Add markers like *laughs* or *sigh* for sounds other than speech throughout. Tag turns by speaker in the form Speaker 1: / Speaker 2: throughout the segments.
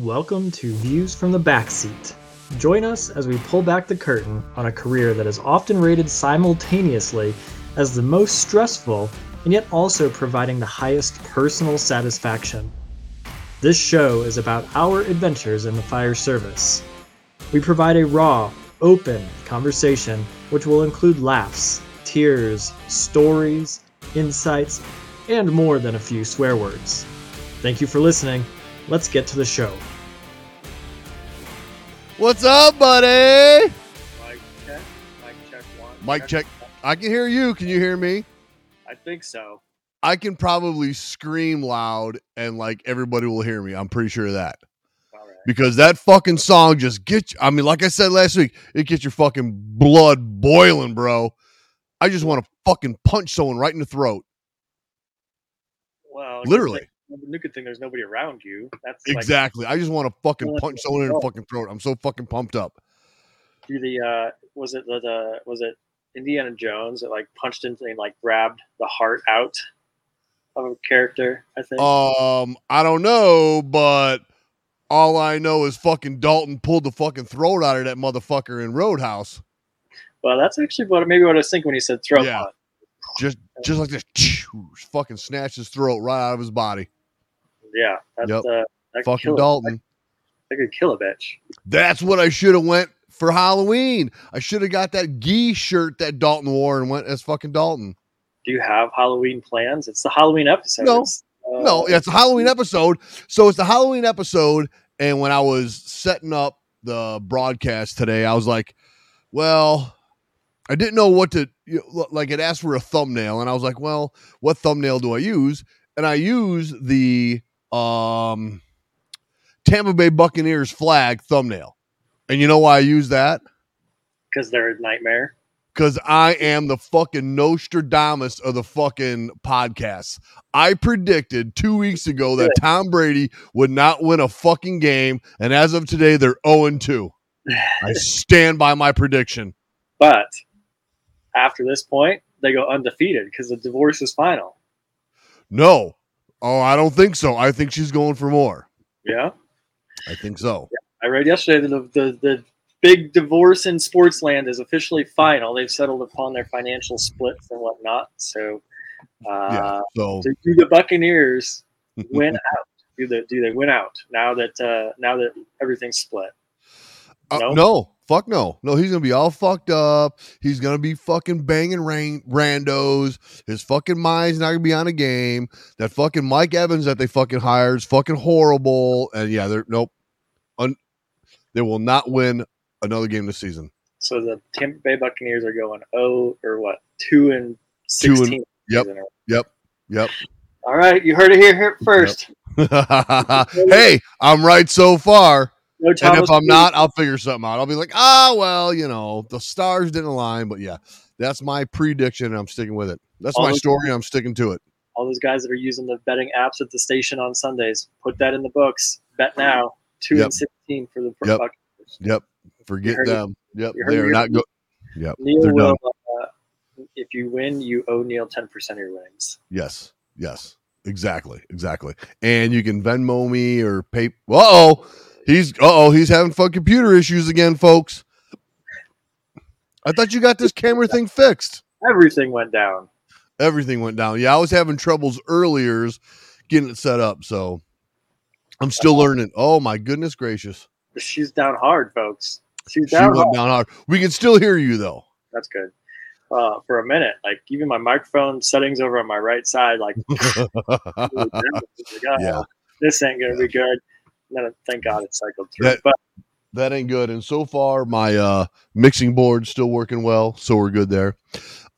Speaker 1: Welcome to Views from the Backseat. Join us as we pull back the curtain on a career that is often rated simultaneously as the most stressful and yet also providing the highest personal satisfaction. This show is about our adventures in the fire service. We provide a raw, open conversation which will include laughs, tears, stories, insights, and more than a few swear words. Thank you for listening. Let's get to the show.
Speaker 2: What's up, buddy?
Speaker 3: Mic check. Mic check one.
Speaker 2: Mic check. I can hear you. Can you hear me?
Speaker 3: I think so.
Speaker 2: I can probably scream loud and like everybody will hear me. I'm pretty sure of that.
Speaker 3: Right.
Speaker 2: Because that fucking song just gets I mean, like I said last week, it gets your fucking blood boiling, bro. I just want to fucking punch someone right in the throat.
Speaker 3: Well,
Speaker 2: Literally.
Speaker 3: The new good thing, there's nobody around you. That's like
Speaker 2: Exactly. I just want to fucking punch someone in the fucking throat. I'm so fucking pumped up.
Speaker 3: do the uh, was it the, the was it Indiana Jones that like punched into and like grabbed the heart out of a character? I think.
Speaker 2: Um, I don't know, but all I know is fucking Dalton pulled the fucking throat out of that motherfucker in Roadhouse.
Speaker 3: well, that's actually what maybe what I was thinking when he said throat
Speaker 2: Yeah. Just just like this, *laughs* fucking snatched his throat right out of his body.
Speaker 3: Yeah, that's
Speaker 2: Yep.
Speaker 3: uh, that could
Speaker 2: Fucking
Speaker 3: kill a-
Speaker 2: Dalton.
Speaker 3: that could kill a bitch.
Speaker 2: That's what I should have went for Halloween. I should have got that gee shirt that Dalton wore and went as fucking Dalton.
Speaker 3: Do you have Halloween plans? It's the Halloween episode.
Speaker 2: No.
Speaker 3: It's, uh,
Speaker 2: No, it's a Halloween episode. So it's the Halloween episode. And when I was setting up the broadcast today, I was like, well, I didn't know what to you know, like. It asked for a thumbnail, and I was like, well, what thumbnail do I use? And I use the um Tampa Bay Buccaneers flag thumbnail. And you know why I use that?
Speaker 3: because they're a nightmare.
Speaker 2: because I am the fucking Nostradamus of the fucking podcasts. I predicted two weeks ago that Tom Brady would not win a fucking game, and as of today, they're 0 2. *sighs* I stand by my prediction.
Speaker 3: But after this point, they go undefeated because the divorce is final.
Speaker 2: No. Oh, I don't think so. I think she's going for more.
Speaker 3: Yeah.
Speaker 2: I think so.
Speaker 3: I read yesterday that the, the, the big divorce in sports land is officially final. They've settled upon their financial splits and whatnot. So, uh,
Speaker 2: Yeah. So
Speaker 3: do, the Buccaneers *laughs* win out? Do they, do they win out now that uh, now that everything's split?
Speaker 2: Uh,
Speaker 3: No?
Speaker 2: no? fuck no. No, he's gonna be all fucked up. He's gonna be fucking banging rain, randos. His fucking mind's not gonna be on a game. That fucking Mike Evans that they fucking hired is fucking horrible. And yeah, they're nope. Un, they will not win another game this season.
Speaker 3: So the Tampa Bay Buccaneers are going oh or what two and
Speaker 2: Two and-
Speaker 3: sixteen.
Speaker 2: yep.
Speaker 3: season.
Speaker 2: Yep.
Speaker 3: All right, you heard it here, here first. *laughs*
Speaker 2: hey, I'm right so far.
Speaker 3: No
Speaker 2: And if I'm not, I'll figure something out. I'll be like, ah, well, you know, the stars didn't align, but yeah, that's my prediction. And I'm sticking with it. That's
Speaker 3: All
Speaker 2: my story. and I'm sticking to it.
Speaker 3: all those guys that are using the betting apps at the station on Sundays, put that in the books. Bet now, two
Speaker 2: Yep.
Speaker 3: and sixteen for the
Speaker 2: Yep.
Speaker 3: Buccaneers.
Speaker 2: Yep. Forget
Speaker 3: it.
Speaker 2: them. Yep. They are not good. Yep.
Speaker 3: Neil
Speaker 2: They're
Speaker 3: will. Uh, if you win, you owe Neil ten percent of your winnings.
Speaker 2: Yes. Yes. Exactly. Exactly. And you can Venmo me or pay. Oh. He's, uh oh, he's having fun computer issues again, folks. I thought you got this camera thing fixed.
Speaker 3: Everything went down.
Speaker 2: Everything went down. Yeah, I was having troubles earlier getting it set up. So I'm still learning. Oh, my goodness gracious.
Speaker 3: She's down hard, folks. She's
Speaker 2: She
Speaker 3: down
Speaker 2: went
Speaker 3: hard.
Speaker 2: down hard. We can still hear you, though.
Speaker 3: That's good. Uh, for a minute, like even my microphone settings over on my right side, like, *laughs* *laughs*
Speaker 2: Yeah.
Speaker 3: this ain't gonna be good. Then thank God it cycled through.
Speaker 2: That-
Speaker 3: but
Speaker 2: that ain't good. And so far, my uh, mixing board's still working well, so we're good there.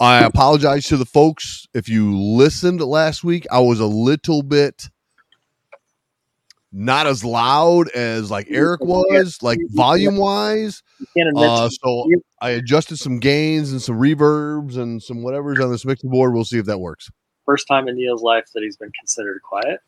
Speaker 2: I apologize to the folks if you listened last week. I was a little bit not as loud as like Eric was, like volume wise.
Speaker 3: you can't admit
Speaker 2: Uh, so I adjusted some gains and some reverbs and some whatever's on this mixing board. We'll see if that works.
Speaker 3: first time in Neil's life that he's been considered quiet.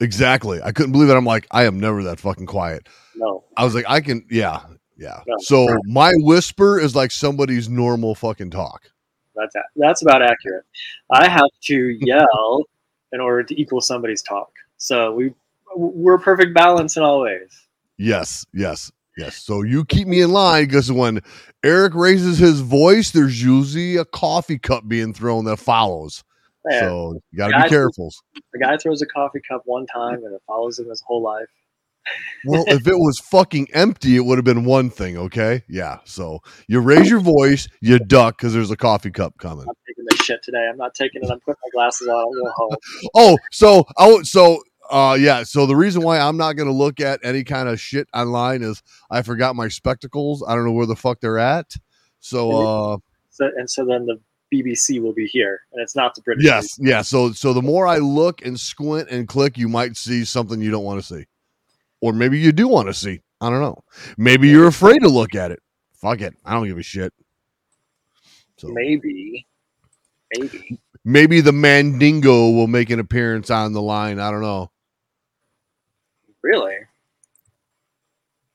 Speaker 2: Exactly. I couldn't believe it. I'm like, I am never that fucking quiet.
Speaker 3: No,
Speaker 2: I was like, I can, yeah, yeah.
Speaker 3: No.
Speaker 2: So my whisper is like somebody's normal fucking talk.
Speaker 3: that's that's about accurate. I have to yell in order to equal somebody's talk. So we we're perfect balance in all ways.
Speaker 2: Yes, yes, yes. So you keep me in line because when Eric raises his voice, there's usually a coffee cup being thrown that follows. So you got to be careful.
Speaker 3: the guy throws a coffee cup one time and it follows him his whole life.
Speaker 2: Well, if it was fucking empty, it would have been one thing. Okay, yeah. So you raise your voice, you duck because there's a coffee cup coming.
Speaker 3: I'm taking this shit today. I'm not taking it. I'm putting my glasses on. I'm going home. *laughs*
Speaker 2: Oh, so oh, so uh, yeah. So the reason why I'm not going to look at any kind of shit online is I forgot my spectacles. I don't know where the fuck they're at. So uh,
Speaker 3: So, and so then the BBC will be here, and it's not the British.
Speaker 2: yes, yeah. So so the more I look and squint and click, you might see something you don't want to see, or maybe you do want to see. I don't know. Maybe you're afraid to look at it. Fuck it. I don't give a shit. So
Speaker 3: Maybe, maybe.
Speaker 2: maybe the Mandingo will make an appearance on the line. I don't know.
Speaker 3: Really?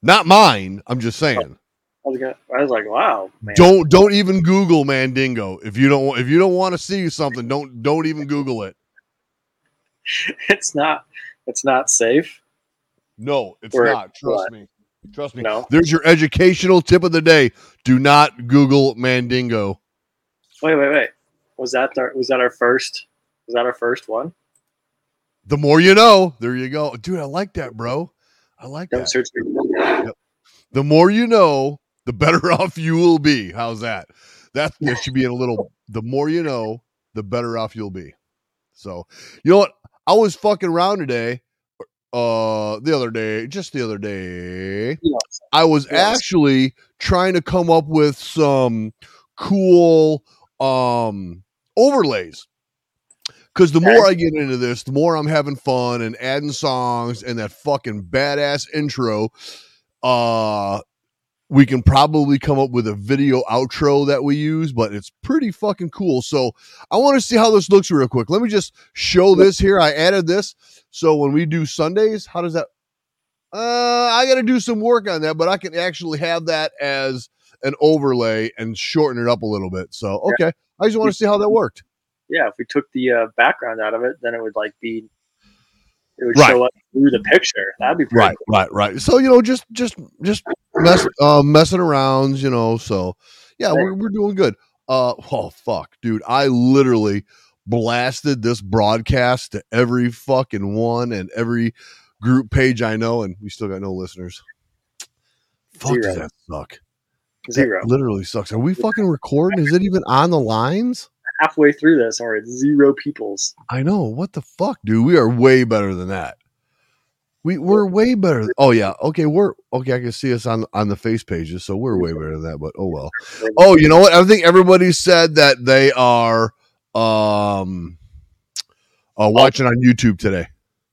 Speaker 2: Not mine. I'm just saying.
Speaker 3: I was, gonna, I was like, wow, man.
Speaker 2: Don't don't even Google Mandingo if you don't if you don't want to see something. Don't don't even Google it. *laughs*
Speaker 3: It's not. It's not safe.
Speaker 2: No, it's
Speaker 3: Or
Speaker 2: not. Trust
Speaker 3: what?
Speaker 2: me. Trust me.
Speaker 3: No.
Speaker 2: There's your educational tip of the day. Do not Google Mandingo.
Speaker 3: Wait, wait, wait. Was that our, was that our first? Was that our first one?
Speaker 2: The more you know. There you go, dude. I like that, bro. I like
Speaker 3: Don't
Speaker 2: that.
Speaker 3: search.
Speaker 2: The more you know, the better *laughs* off you will be. How's that? That that should be in a little. The more you know, the better off you'll be. So, you know what? I was fucking around today. Uh, the other day, just the other day, I was
Speaker 3: Yes.
Speaker 2: actually trying to come up with some cool um overlays. Cause the more I get into this, the more I'm having fun and adding songs and that fucking badass intro. Uh we can probably come up with a video outro that we use, but it's pretty fucking cool. So I want to see how this looks real quick. Let me just show this here. I added this. So when we do Sundays, how does that uh, I got to do some work on that, but I can actually have that as an overlay and shorten it up a little bit. So, okay. I just want to see how that worked.
Speaker 3: Yeah, if we took the uh, background out of it, then it would like be. It would
Speaker 2: Right.
Speaker 3: show up through the picture. That'd be
Speaker 2: Right, right, right. So, you know, just, just, just mess, uh, messing around, you know. So, yeah, we're, we're doing good. Uh, oh, fuck, dude. I literally blasted this broadcast to every fucking one and every group page I know, and we still got no listeners. Fuck,
Speaker 3: Zero.
Speaker 2: that suck?
Speaker 3: Zero.
Speaker 2: That literally sucks. Are we fucking recording? Is it even on the lines?
Speaker 3: Halfway through this, we're at zero peoples.
Speaker 2: I know. What the fuck, dude? We are way better than that. We we're way better. Oh yeah. Okay, we're okay. I can see us on on the face pages, so we're way better than that. But oh well. Oh, you know what? I think everybody said that they are um uh, watching on YouTube today.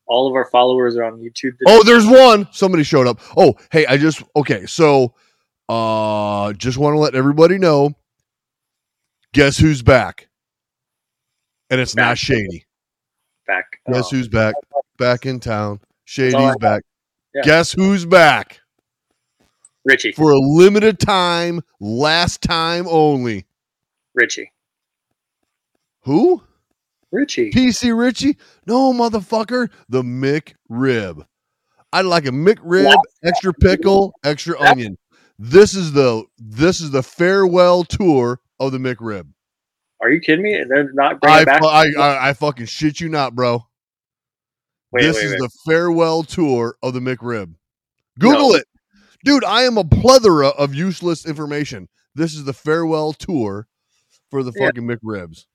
Speaker 3: All of our followers are on YouTube. today.
Speaker 2: Oh, there's one. Somebody showed up. Oh, hey, I just okay. So, uh, just want to let everybody know. Guess who's back? And it's not Shady.
Speaker 3: back.
Speaker 2: Guess
Speaker 3: Oh,
Speaker 2: who's back? Back in town. Shady's back.
Speaker 3: Yeah.
Speaker 2: Guess who's back
Speaker 3: Richie.
Speaker 2: for a limited time, last time only.
Speaker 3: Richie.
Speaker 2: Who?
Speaker 3: Richie.
Speaker 2: PC Richie? No, motherfucker. The McRib. I'd like a mick McRib, extra pickle, extra onion. This is the this is the farewell tour of the McRib.
Speaker 3: Are you kidding me? They're not bringing
Speaker 2: I,
Speaker 3: back.
Speaker 2: I, I I fucking shit you not, bro.
Speaker 3: wait,
Speaker 2: this
Speaker 3: wait,
Speaker 2: is
Speaker 3: wait.
Speaker 2: the farewell tour of the McRib. Google
Speaker 3: No.
Speaker 2: it. Dude, I am a plethora of useless information. This is the farewell tour for the
Speaker 3: Yeah.
Speaker 2: fucking McRibs.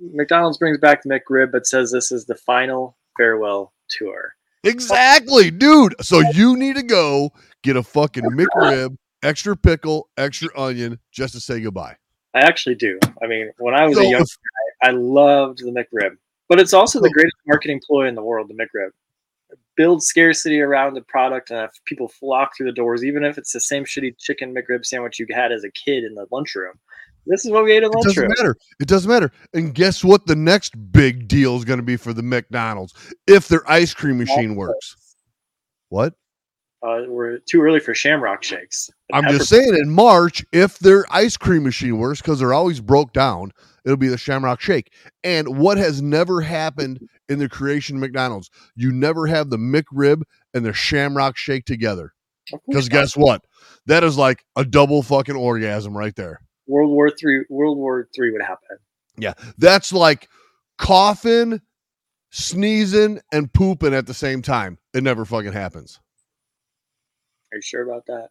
Speaker 3: McDonald's brings back the McRib, but says this is the final farewell tour.
Speaker 2: Exactly, dude. So you need to go get a fucking McRib, extra pickle, extra onion, just to say goodbye.
Speaker 3: I actually do. I mean, when I was
Speaker 2: So
Speaker 3: a young guy, I loved the McRib, but it's also the greatest marketing ploy in the world. The McRib builds scarcity around the product, and if people flock through the doors, even if it's the same shitty chicken McRib sandwich you had as a kid in the lunchroom. This is what we ate in the
Speaker 2: It doesn't
Speaker 3: lunchroom.
Speaker 2: matter. It doesn't matter. And guess what? The next big deal is going to be for the McDonald's if their ice cream machine works. What?
Speaker 3: Uh, we're too early for Shamrock shakes.
Speaker 2: I'm just saying in March, if their ice cream machine works, because they're always broke down, it'll be the Shamrock Shake. And what has never happened in the creation of McDonald's? You never have the McRib and the Shamrock Shake together. Because guess what? That is like a double fucking orgasm right there.
Speaker 3: World War Three, World War Three would happen.
Speaker 2: Yeah, that's like coughing, sneezing, and pooping at the same time. It never fucking happens.
Speaker 3: Are you sure about that?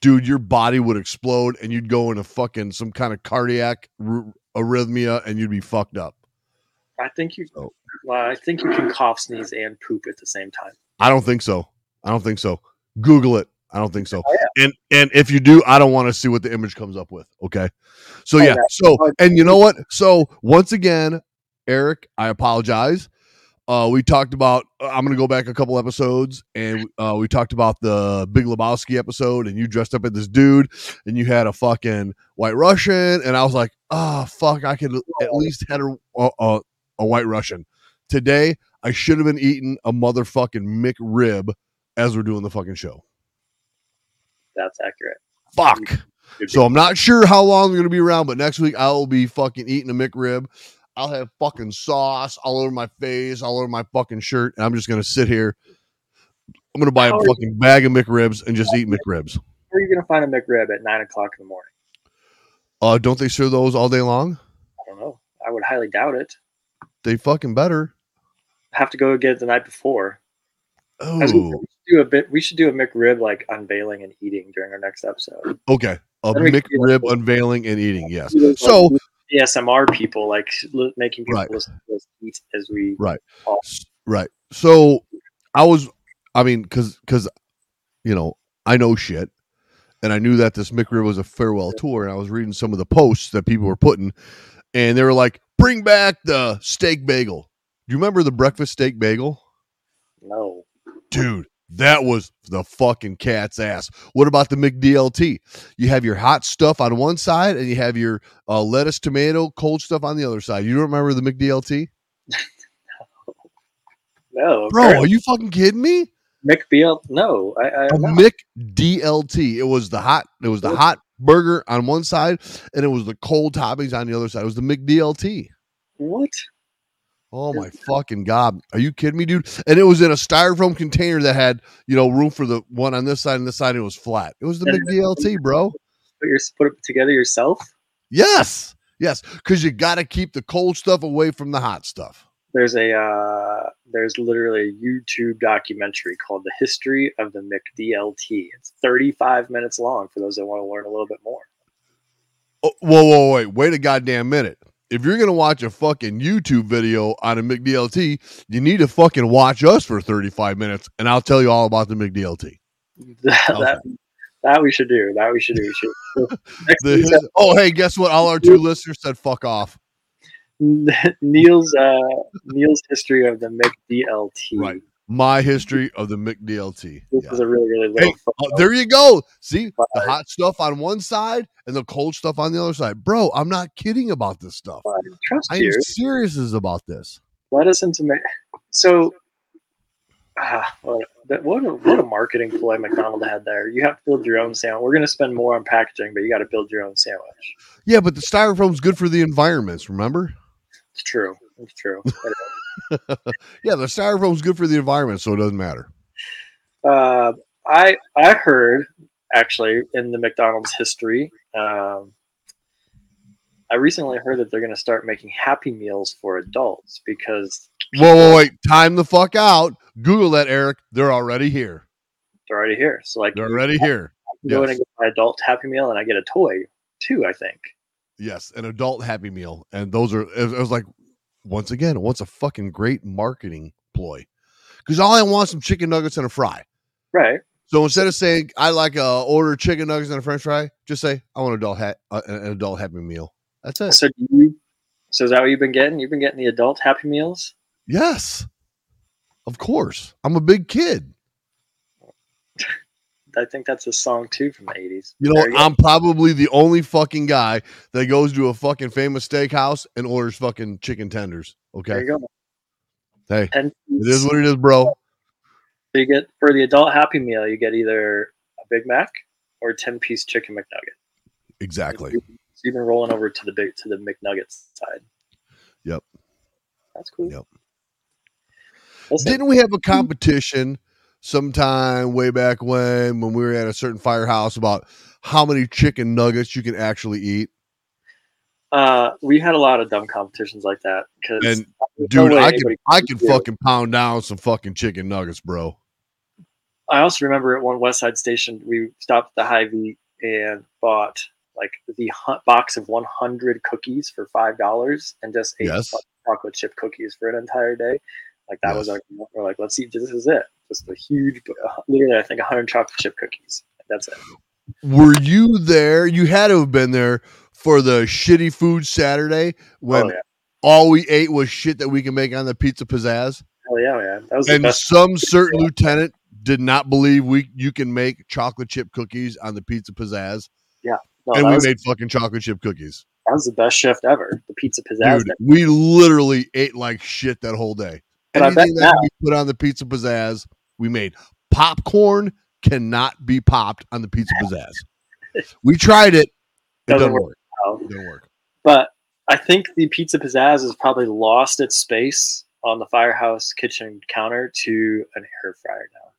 Speaker 2: Dude, your body would explode and you'd go into fucking some kind of cardiac r- arrhythmia and you'd be fucked up.
Speaker 3: I think you.
Speaker 2: So-
Speaker 3: Well, I think you can cough, sneeze, and poop at the same time.
Speaker 2: I don't think so. I don't think so. Google it. I don't think so.
Speaker 3: Oh,
Speaker 2: And and if you do, I don't want to see what the image comes up with. Okay. So
Speaker 3: Oh,
Speaker 2: yeah.
Speaker 3: yeah.
Speaker 2: So and you know what? So once again, Eric, I apologize. Uh, we talked about. I'm gonna go back a couple episodes, and uh, we talked about the Big Lebowski episode, and you dressed up as this dude, and you had a fucking White Russian, and I was like, oh fuck, I could at least had a a, a, White Russian. Today, I should have been eating a motherfucking McRib as we're doing the fucking show.
Speaker 3: That's accurate.
Speaker 2: Fuck. So I'm not sure how long I'm gonna be around, but next week I will be fucking eating a McRib. I'll have fucking sauce all over my face, all over my fucking shirt, and I'm just gonna sit here. I'm gonna buy a fucking bag of McRibs and just eat McRibs.
Speaker 3: Where are you gonna find a McRib at nine o'clock in the morning?
Speaker 2: Uh, don't they serve those all day long?
Speaker 3: I don't know. I would highly doubt it.
Speaker 2: They fucking better.
Speaker 3: Have to go get it the night before. I was gonna say,
Speaker 2: Oh,
Speaker 3: we should do a bit. We should do a McRib like unveiling and eating during our next episode.
Speaker 2: okay. A
Speaker 3: Then we can do
Speaker 2: McRib unveiling and eating. Yes. So-
Speaker 3: ASMR people like li- making people
Speaker 2: Right.
Speaker 3: listen to us eat as we.
Speaker 2: Right. Right. So I was, I mean, because because you know I know shit, and I knew that this McRib was a farewell tour, and I was reading some of the posts that people were putting, and they were like, "Bring back the steak bagel." Do you remember the breakfast steak bagel,
Speaker 3: No.
Speaker 2: dude? That was the fucking cat's ass. What about the McDLT? You have your hot stuff on one side, and you have your uh, lettuce, tomato, cold stuff on the other side. You don't remember the McDLT,
Speaker 3: No. *laughs* No.
Speaker 2: Bro?
Speaker 3: apparently-
Speaker 2: Are you fucking kidding me?
Speaker 3: McBeal? No. I. I
Speaker 2: a
Speaker 3: no.
Speaker 2: Mick DLT. It was the hot. It was the hot burger on one side, and it was the cold toppings on the other side. It was the McDLT.
Speaker 3: What?
Speaker 2: Oh my fucking god! Are you kidding me, dude? And it was in a styrofoam container that had you know room for the one on this side and this side. And it was flat. It was the Mick DLT, bro.
Speaker 3: Put your put it together yourself.
Speaker 2: Yes, yes, because you got to keep the cold stuff away from the hot stuff.
Speaker 3: There's a uh, there's literally a YouTube documentary called "The History of the McDLT." It's 35 minutes long for those that want to learn a little bit more.
Speaker 2: Oh, whoa, whoa, wait, wait a goddamn minute. If you're gonna watch a fucking YouTube video on a McDLT, you need to fucking watch us for 35 minutes, and I'll tell you all about the McDLT. *laughs*
Speaker 3: that, that we should do. That we should do. We should. *laughs*
Speaker 2: The his- oh, hey, guess what? All our two listeners said fuck off. *laughs*
Speaker 3: Neil's uh, Neil's history of the McDLT.
Speaker 2: Right. My history of the McDLT.
Speaker 3: This
Speaker 2: Yeah.
Speaker 3: is a really really little.
Speaker 2: Hey, oh, there you go. See the hot stuff on one side and the cold stuff on the other side. Bro, I'm not kidding about this stuff.
Speaker 3: I trust
Speaker 2: I'm serious about this.
Speaker 3: Let us into Mc- so. Ah, what, that- what a what a marketing ploy McDonald had there. You have to build your own sandwich. We're going to spend more on packaging, but you got to build your own sandwich.
Speaker 2: Yeah, but the styrofoam's good for the environments, remember?
Speaker 3: It's true. It's true. *laughs* *laughs*
Speaker 2: Yeah, the styrofoam's good for the environment, so it doesn't matter.
Speaker 3: uh, I I heard actually in the McDonald's history. Um, I recently heard that they're going to start making Happy Meals for adults because
Speaker 2: Whoa, whoa, wait. Time the fuck out. Google that, Eric. They're already here.
Speaker 3: they're already here. So like,
Speaker 2: They're already here.
Speaker 3: I can go in and get my adult Happy Meal, and I get a toy too. I think.
Speaker 2: Yes, an adult Happy Meal. And those are, it was like, once again, what's a fucking great marketing ploy? Because all I want is some chicken nuggets and a fry.
Speaker 3: Right.
Speaker 2: So instead of saying I like a order chicken nuggets and a French fry, just say I want an adult ha- uh, an adult Happy Meal. That's it.
Speaker 3: So do you? So is that what you've been getting? You've been getting the adult Happy Meals.
Speaker 2: Yes, of course. I'm a big kid.
Speaker 3: I think that's a song too from the eighties.
Speaker 2: You know, I'm probably the only fucking guy that goes to a fucking famous steakhouse and orders fucking chicken tenders.
Speaker 3: there
Speaker 2: Okay,
Speaker 3: you go.
Speaker 2: hey,
Speaker 3: And
Speaker 2: it is what it is, bro.
Speaker 3: So you get for the adult Happy Meal, you get either a Big Mac or a ten piece chicken McNugget.
Speaker 2: Exactly.
Speaker 3: So even rolling over to the big to the McNuggets side.
Speaker 2: Yep.
Speaker 3: That's cool.
Speaker 2: Yep.
Speaker 3: Listen,
Speaker 2: Didn't we have a competition sometime way back when when we were at a certain firehouse about how many chicken nuggets you can actually eat?
Speaker 3: uh, we had a lot of dumb competitions like that because
Speaker 2: And dude, I can I can fucking pound down some fucking chicken nuggets, bro.
Speaker 3: I also remember at one West Side station, we stopped at the Hy-Vee and bought like the box of 100 cookies for five dollars, and just ate
Speaker 2: Yes.
Speaker 3: chocolate chip cookies for an entire day. Like that was
Speaker 2: Yes.
Speaker 3: our. We're like, let's eat. This is it. Just a huge, uh, literally, I think 100 chocolate chip cookies. That's it.
Speaker 2: Were you there? You had to have been there for the shitty food Saturday when
Speaker 3: oh yeah,
Speaker 2: all we ate was shit that we can make on the pizza pizzazz.
Speaker 3: hell yeah, man. That was
Speaker 2: And some certain lieutenant did not believe we you can make chocolate chip cookies on the pizza pizzazz.
Speaker 3: No,
Speaker 2: and we
Speaker 3: was,
Speaker 2: made fucking chocolate chip cookies.
Speaker 3: that was the best shift ever. The pizza pizzazz.
Speaker 2: Dude, we literally ate like shit that whole day.
Speaker 3: But
Speaker 2: Anything that we put on the pizza pizzazz, we made. Popcorn cannot be popped on the pizza pizzazz. We tried it. It
Speaker 3: Doesn't
Speaker 2: doesn't
Speaker 3: work.
Speaker 2: work. Doesn't work.
Speaker 3: but I think the pizza pizzazz has probably lost its space on the firehouse kitchen counter to an air fryer now.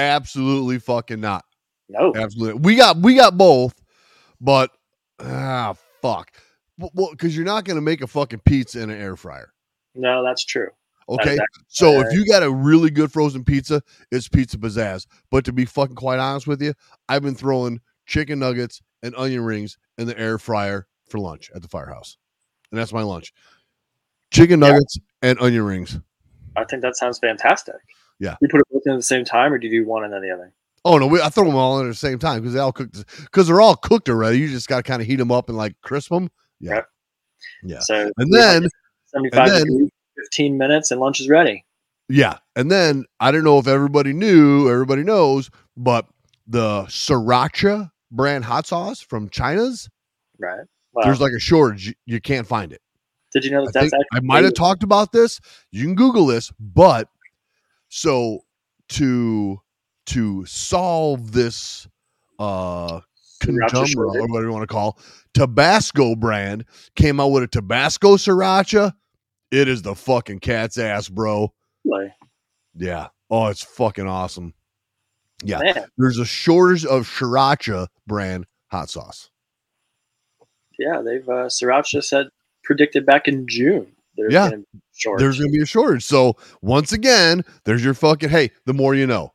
Speaker 2: Absolutely fucking not.
Speaker 3: No,
Speaker 2: Absolutely. We got we got both, but ah fuck. Well, because you're not gonna make a fucking pizza in an air fryer.
Speaker 3: no, that's true.
Speaker 2: Okay. So if you got a really good frozen pizza, it's pizza pizzazz. But to be fucking quite honest with you, I've been throwing chicken nuggets and onion rings in the air fryer for lunch at the firehouse. And that's my lunch. Chicken
Speaker 3: Yeah.
Speaker 2: nuggets and onion rings.
Speaker 3: I think that sounds fantastic.
Speaker 2: Yeah.
Speaker 3: You put it both in at the same time, or do you do one and then the other?
Speaker 2: Oh no, we, I throw them all in at the same time because they all cooked because they're all cooked already. You just got to kind of heat them up and like crisp them. Yeah.
Speaker 3: Yep.
Speaker 2: Yeah.
Speaker 3: So
Speaker 2: And then
Speaker 3: 75
Speaker 2: and then-
Speaker 3: degrees, 15 minutes, and lunch is ready.
Speaker 2: Yeah. And then I don't know if everybody knew, everybody knows, but the sriracha brand hot sauce from China's,
Speaker 3: Right. Wow.
Speaker 2: there's like a shortage. You- can't find it.
Speaker 3: Did you know
Speaker 2: I,
Speaker 3: that's
Speaker 2: I might have talked about this. You can Google this, but so to to solve this uh
Speaker 3: Sriracha
Speaker 2: or whatever you want to call Tabasco brand came out with a Tabasco sriracha. It is the fucking cat's ass, bro. Yeah. Oh, it's fucking awesome. Yeah.
Speaker 3: Man,
Speaker 2: There's a shortage of sriracha brand hot sauce.
Speaker 3: yeah, they've uh, Sriracha said predicted back in June. There's
Speaker 2: Yeah.
Speaker 3: gonna be.
Speaker 2: There's going to be a shortage. So once again, there's your fucking hey. The more you know,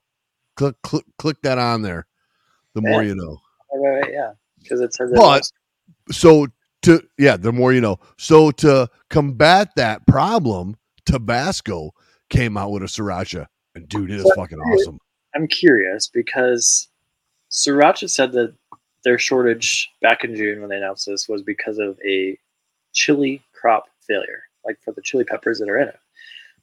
Speaker 2: click click click that on there. The more you know.
Speaker 3: Right, right, yeah, because it says
Speaker 2: But-
Speaker 3: was-
Speaker 2: So to yeah, the more you know. So to combat that problem, Tabasco came out with a sriracha, and dude, it is fucking awesome.
Speaker 3: I'm curious because Sriracha said that their shortage back in June when they announced this was because of a chili crop failure, like for the chili peppers that are in it.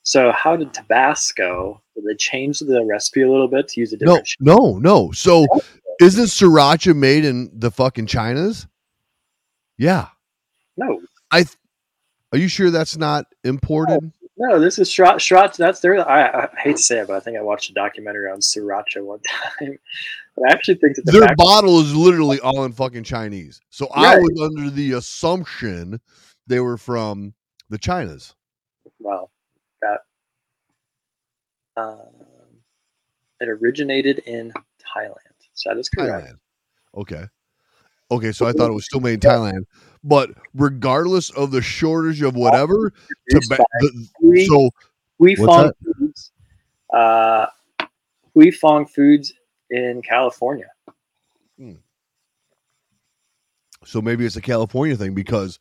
Speaker 3: So how did Tabasco? Did they change the recipe a little bit to use a different?
Speaker 2: No,
Speaker 3: different?
Speaker 2: no, no. So isn't sriracha made in the fucking Chinas? Yeah.
Speaker 3: no,
Speaker 2: I. Th- are you sure that's not imported?
Speaker 3: no. This is Sriracha. That's their. I, I hate to say it, but I think I watched a documentary on Sriracha one time. But *laughs* I actually think that the
Speaker 2: Their bottle is literally all in fucking Chinese. So I was under the assumption they were from the Chinas.
Speaker 3: well, that um, it originated in Thailand. So that is correct.
Speaker 2: Thailand. Okay. Okay, so I thought it was still made in Thailand. But regardless of the shortage of whatever, Taba-
Speaker 3: by
Speaker 2: the, so what's
Speaker 3: Fong Foods. Uh, Huy Fong Foods in California.
Speaker 2: so maybe it's a California thing because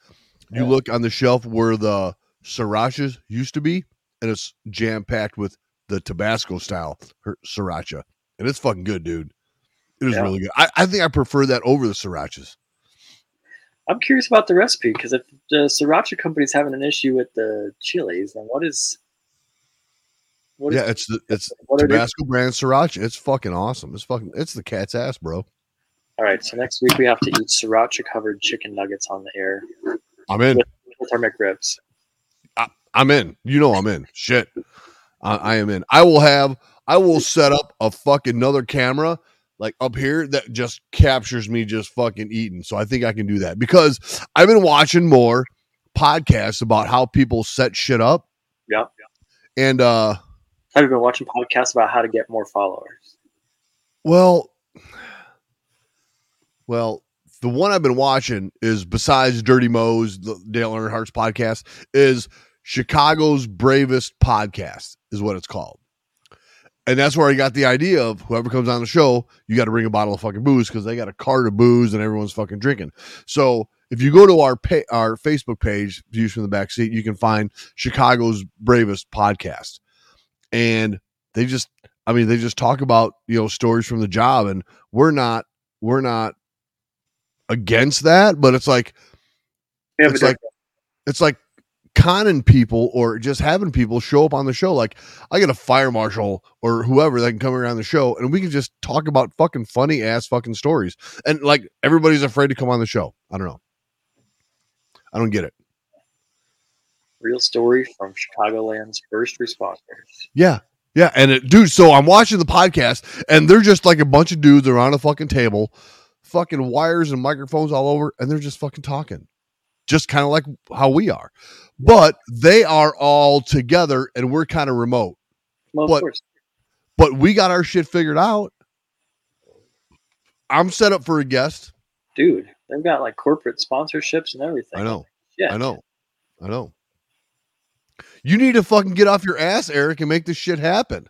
Speaker 2: you
Speaker 3: Yeah.
Speaker 2: look on the shelf where the srirachas used to be, and it's jam packed with the Tabasco style sriracha, and it's fucking good, dude. It is
Speaker 3: Yeah.
Speaker 2: really good. I, I think I prefer that over the srirachas.
Speaker 3: I'm curious about the recipe because if the sriracha company's having an issue with the chilies, then what is what is
Speaker 2: yeah, it's the it's *laughs*
Speaker 3: what are they?
Speaker 2: Tabasco brand sriracha. It's fucking awesome. It's fucking it's the cat's ass, bro.
Speaker 3: All right, so next week we have to eat sriracha covered chicken nuggets on the air
Speaker 2: I'm in.
Speaker 3: with our McRibs.
Speaker 2: I'm in. You know I'm in. Shit. I, I am in. I will have I will set up a fucking another camera like up here that just captures me just fucking eating. So I think I can do that because I've been watching more podcasts about how people set shit up.
Speaker 3: Yeah.
Speaker 2: And uh
Speaker 3: I've been watching podcasts about how to get more followers?
Speaker 2: well well the one I've been watching is besides Dirty Mo's the Dale Earnhardt's podcast is Chicago's Bravest Podcast is what it's called. And that's where I got the idea of whoever comes on the show, you got to bring a bottle of fucking booze because they got a cart of booze and everyone's fucking drinking. So if you go to our our Facebook page, Views from the Back Seat, you can find Chicago's Bravest Podcast, and they just, I mean, they just talk about you know stories from the job, and we're not we're not against that, but it's like
Speaker 3: have
Speaker 2: it's like it's like conning people or just having people show up on the show. Like I get a fire marshal or whoever that can come around the show and we can just talk about fucking funny ass fucking stories. And like everybody's afraid to come on the show. I don't know. I don't get it.
Speaker 3: real story from Chicagoland's first responders.
Speaker 2: Yeah. Yeah. And it, dude, so I'm watching the podcast and they're just like a bunch of dudes around a fucking table, fucking wires and microphones all over, and they're just fucking talking. Just kind of like how we are. But they are all together and we're kind of remote.
Speaker 3: Well, of course.
Speaker 2: But we got our shit figured out. I'm set up for a guest.
Speaker 3: Dude, they've got like corporate sponsorships and everything.
Speaker 2: I know.
Speaker 3: Yeah.
Speaker 2: I know. I know. You need to fucking get off your ass, Eric, and make this shit happen.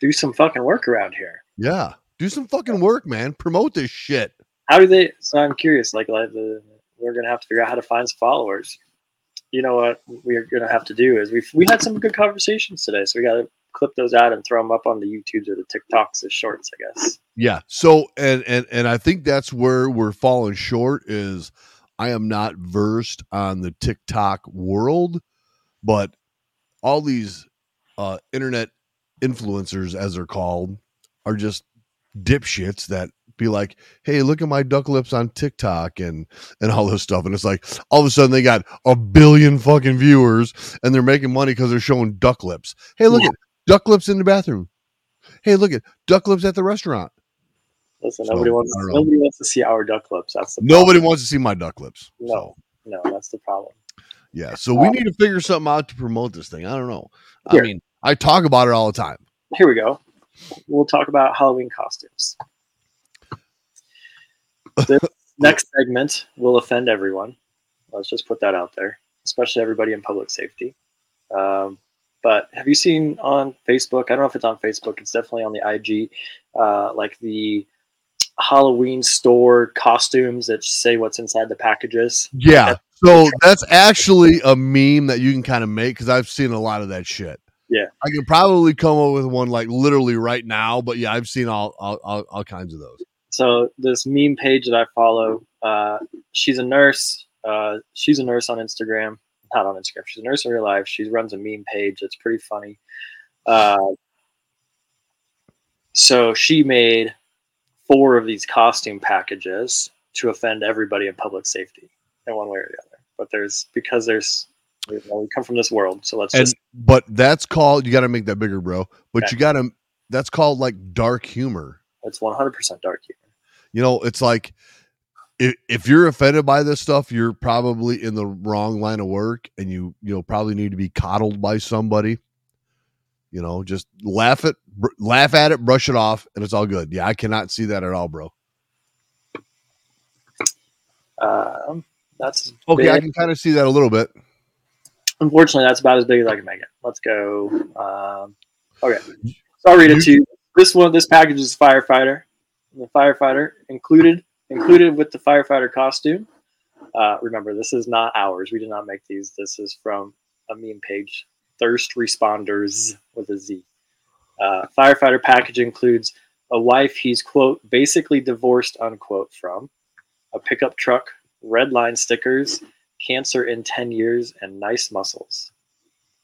Speaker 3: Do some fucking work around here.
Speaker 2: Yeah. Do some fucking work, man. Promote this shit.
Speaker 3: How do they? So I'm curious. Like, like the, we're gonna have to figure out how to find some followers. You know what we are gonna have to do is we we had some good conversations today, so we got to clip those out and throw them up on the YouTubes or the TikToks as shorts, I guess.
Speaker 2: Yeah. So and and and I think that's where we're falling short is I am not versed on the TikTok world, but all these uh internet influencers as they're called are just dipshits that be like, "Hey, look at my duck lips on TikTok and and all this stuff." And it's like all of a sudden they got a billion fucking viewers and they're making money cuz they're showing duck lips. Hey, look
Speaker 3: Yeah.
Speaker 2: at duck lips in the bathroom. Hey, look at duck lips at the restaurant.
Speaker 3: Listen,
Speaker 2: So,
Speaker 3: nobody wants nobody wants to see our duck lips. That's the
Speaker 2: Nobody wants to see my duck lips.
Speaker 3: No.
Speaker 2: So.
Speaker 3: No, that's the problem.
Speaker 2: yeah. So we
Speaker 3: Um,
Speaker 2: need to figure something out to promote this thing. I don't know. I mean, I talk about it all the time.
Speaker 3: Here we go. We'll talk about Halloween costumes. This *laughs* next segment will offend everyone. Let's just put that out there, especially everybody in public safety. Um, but have you seen on Facebook? I don't know if it's on Facebook. It's definitely on the IG. Uh, like the Halloween store costumes that say what's inside the packages.
Speaker 2: Yeah. So that's actually a meme that you can kind of make because I've seen a lot of that shit.
Speaker 3: Yeah.
Speaker 2: I can probably come up with one like literally right now, but yeah, I've seen all all, all, all kinds of those.
Speaker 3: So this meme page that I follow, uh, she's a nurse. Uh, she's a nurse on Instagram, not on Instagram. She's a nurse in real life. She runs a meme page. It's pretty funny. Uh, so she made four of these costume packages to offend everybody in public safety in one way or the other. But there's because there's you know, we come from this world, so let's
Speaker 2: And
Speaker 3: just
Speaker 2: but that's called you got to make that bigger, bro. But
Speaker 3: Okay.
Speaker 2: you got to that's called like dark humor.
Speaker 3: it's 100% dark humor.
Speaker 2: You know, it's like if, if you're offended by this stuff, you're probably in the wrong line of work and you you know probably need to be coddled by somebody. You know, just laugh at br- laugh at it, brush it off, and it's all good. Yeah, I cannot see that at all, bro.
Speaker 3: Um, that's
Speaker 2: Okay,
Speaker 3: big.
Speaker 2: I can kind of see that a little bit.
Speaker 3: unfortunately, that's about as big as I can make it. Let's go. Um, okay, so I'll read it to you. This one, this package is firefighter. The firefighter included included with the firefighter costume. Uh, remember, this is not ours. We did not make these. This is from a meme page. Thirst responders with a Z. Uh, firefighter package includes a wife he's quote basically divorced unquote from, a pickup truck, red line stickers, cancer in 10 years, and nice muscles.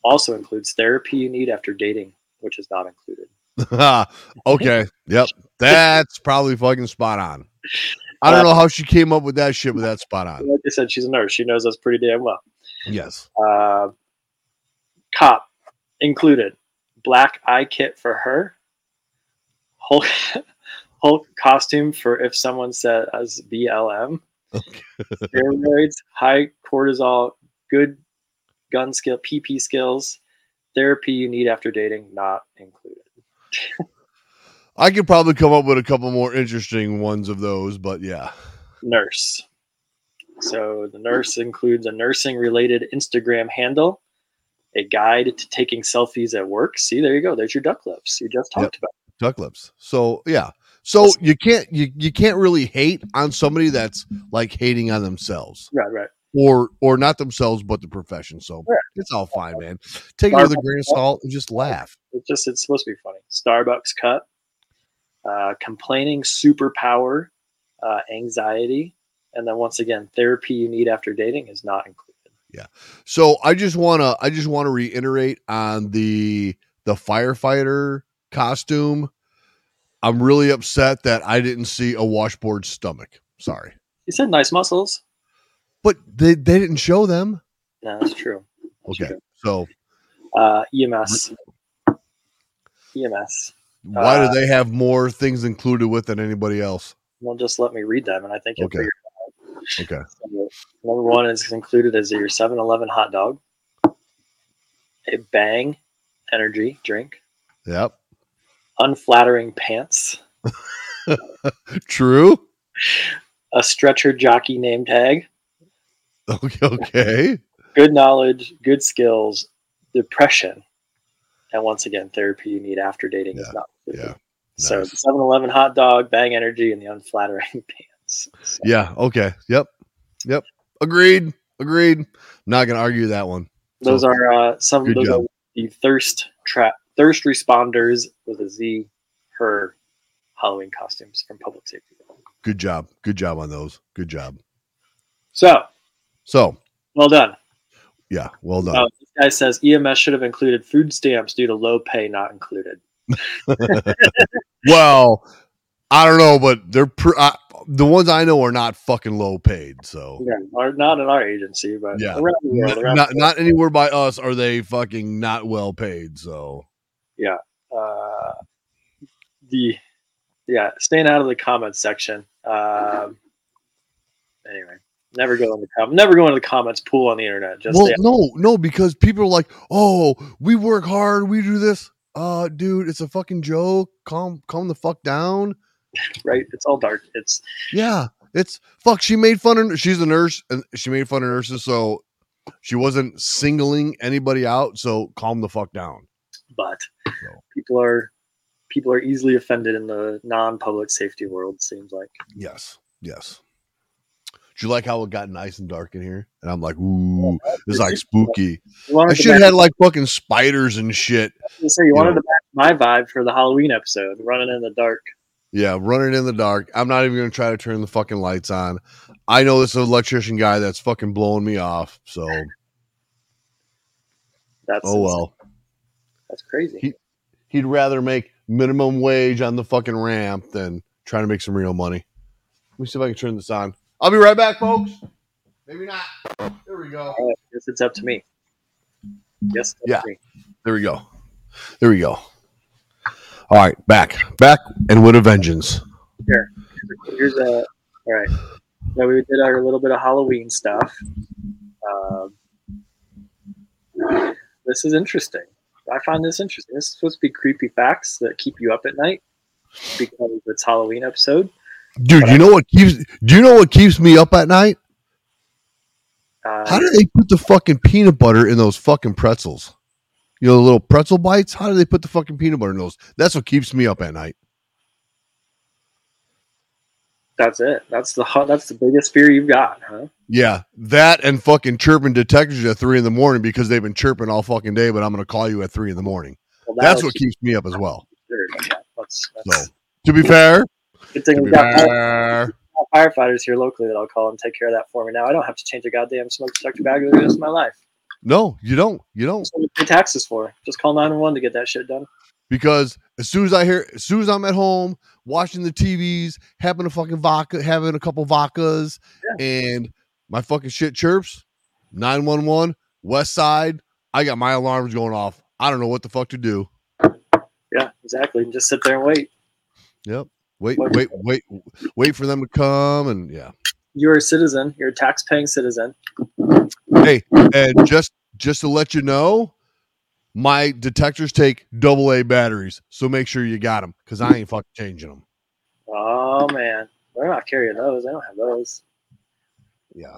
Speaker 3: Also includes therapy you need after dating, which is not included. *laughs*
Speaker 2: okay, yep, that's probably fucking spot on. I don't know how she came up with that shit, but that's spot on.
Speaker 3: Like I said, she's a nurse. She knows us pretty damn well.
Speaker 2: Yes.
Speaker 3: Uh, cop included black eye kit for her, Hulk, *laughs* Hulk costume for if someone says BLM.
Speaker 2: Okay. *laughs*
Speaker 3: Steroids, high cortisol, good gun skill, PP skills, therapy you need after dating not included.
Speaker 2: I could probably come up with a couple more interesting ones of those, but yeah.
Speaker 3: Nurse. So the nurse includes a nursing related Instagram handle, a guide to taking selfies at work. See, there you go. There's your duck lips you just talked about.
Speaker 2: Duck lips. So yeah. So you can't you, you can't really hate on somebody that's like hating on themselves.
Speaker 3: Right, right.
Speaker 2: Or or not themselves but the profession. So
Speaker 3: Right.
Speaker 2: it's all fine, man. Take it with a grain of salt and just laugh.
Speaker 3: It's just it's supposed to be funny. Starbucks cut, uh, complaining superpower, uh, anxiety, and then once again, therapy you need after dating is not included. Yeah.
Speaker 2: So I just wanna I just wanna reiterate on the the firefighter costume. I'm really upset that I didn't see a washboard stomach. Sorry.
Speaker 3: He said nice muscles.
Speaker 2: But they, they didn't show them.
Speaker 3: No, that's true. That's
Speaker 2: Okay.
Speaker 3: true.
Speaker 2: So
Speaker 3: Uh, EMS. EMS.
Speaker 2: why
Speaker 3: Uh,
Speaker 2: do they have more things included with than anybody else?
Speaker 3: Well, just let me read them, and I think you'll
Speaker 2: Okay.
Speaker 3: figure
Speaker 2: Okay.
Speaker 3: So, number one is included as your 7 Eleven hot dog, a Bang energy drink,
Speaker 2: Yep.
Speaker 3: unflattering pants, *laughs*
Speaker 2: True.
Speaker 3: a stretcher jockey name tag, *laughs*
Speaker 2: Okay. Okay.
Speaker 3: good knowledge, good skills, depression, and once again, therapy you need after dating is not included.
Speaker 2: yeah,
Speaker 3: So
Speaker 2: nice.
Speaker 3: the 7 Eleven hot dog, Bang energy, and the unflattering *laughs* pants. So,
Speaker 2: Yeah. Okay. Yep. Yep. Agreed. Agreed. Not gonna argue that one.
Speaker 3: those
Speaker 2: So,
Speaker 3: are uh, some
Speaker 2: of
Speaker 3: those
Speaker 2: job.
Speaker 3: are the thirst trap thirst responders with a Z her Halloween costumes from public safety.
Speaker 2: good job. Good job on those. Good job.
Speaker 3: So
Speaker 2: So
Speaker 3: well done.
Speaker 2: yeah, well done.
Speaker 3: Uh, this guy says EMS should have included food stamps due to low pay not included. *laughs*
Speaker 2: well, I don't know, but they're pr- uh, the ones I know are not fucking low paid. So
Speaker 3: Yeah, not in our agency, but
Speaker 2: Yeah.
Speaker 3: around the world.
Speaker 2: Not not anywhere by us are they fucking not well paid. So
Speaker 3: yeah, Uh, the yeah, staying out of the comments section. Um, never go in the com- never go into the comments pool on the internet. Just
Speaker 2: well, no, no, because people are like, oh, we work hard, we do this. Uh, dude, it's a fucking joke. Calm, calm the fuck down. *laughs*
Speaker 3: right. It's all dark. It's
Speaker 2: Yeah, it's fuck. She made fun of. She's a nurse, and she made fun of nurses, so she wasn't singling anybody out. So calm the fuck down.
Speaker 3: but
Speaker 2: So.
Speaker 3: people are people are easily offended in the non-public safety world. Seems like
Speaker 2: Yes, yes. Do you like how it got nice and dark in here? And I'm like, ooh, it's like spooky. I should have had like fucking spiders and shit.
Speaker 3: Say, you wanted to match my vibe for the Halloween episode, running in the dark.
Speaker 2: Yeah, running in the dark. I'm not even gonna try to turn the fucking lights on. I know this electrician guy that's fucking blowing me off. So
Speaker 3: That's
Speaker 2: oh well.
Speaker 3: That's crazy.
Speaker 2: He- He'd rather make minimum wage on the fucking ramp than trying to make some real money. Let me see if I can turn this on. I'll be right back, folks. Maybe not. There we go.
Speaker 3: Guess it's up to me. Yes.
Speaker 2: Yeah. There we go. There we go. All right, back, back, and with a vengeance.
Speaker 3: Here, Here's a. All right. So we did our little bit of Halloween stuff. Um, this is interesting. I find this interesting. This is supposed to be creepy facts that keep you up at night because it's Halloween episode.
Speaker 2: Dude, you know what keeps? Do you know what keeps me up at night?
Speaker 3: Uh,
Speaker 2: How do they put the fucking peanut butter in those fucking pretzels? You know, the little pretzel bites. How do they put the fucking peanut butter in those? That's what keeps me up at night.
Speaker 3: that's it. That's the that's the biggest fear you've got, huh?
Speaker 2: Yeah, that and fucking chirping detectives at three in the morning because they've been chirping all fucking day. But I'm gonna call you at three in the morning.
Speaker 3: Well,
Speaker 2: That's
Speaker 3: that'll
Speaker 2: what keeps me up as well.
Speaker 3: scared. Yeah, that's, that's
Speaker 2: So, to be fair,
Speaker 3: good thing we got firefighters here locally that I'll call and take care of that for me. Now I don't have to change a goddamn smoke detector bag for the rest of my life.
Speaker 2: no, you don't. You don't.
Speaker 3: That's what pay taxes for. Just call 911 to get that shit done.
Speaker 2: because as soon as I hear, as soon as I'm at home watching the TVs, having a fucking vodka, having a couple vodkas, and my fucking shit chirps, nine one one West Side, I got my alarms going off. I don't know what the fuck to do.
Speaker 3: Yeah, exactly. And just sit there and wait.
Speaker 2: Yep. Wait, wait, wait, wait for them to come, and yeah.
Speaker 3: You're a citizen. You're a tax-paying citizen.
Speaker 2: Hey, and just just to let you know, my detectors take double A batteries, so make sure you got them because I ain't fucking changing them.
Speaker 3: Oh man, they're not carrying those. I don't have those.
Speaker 2: Yeah,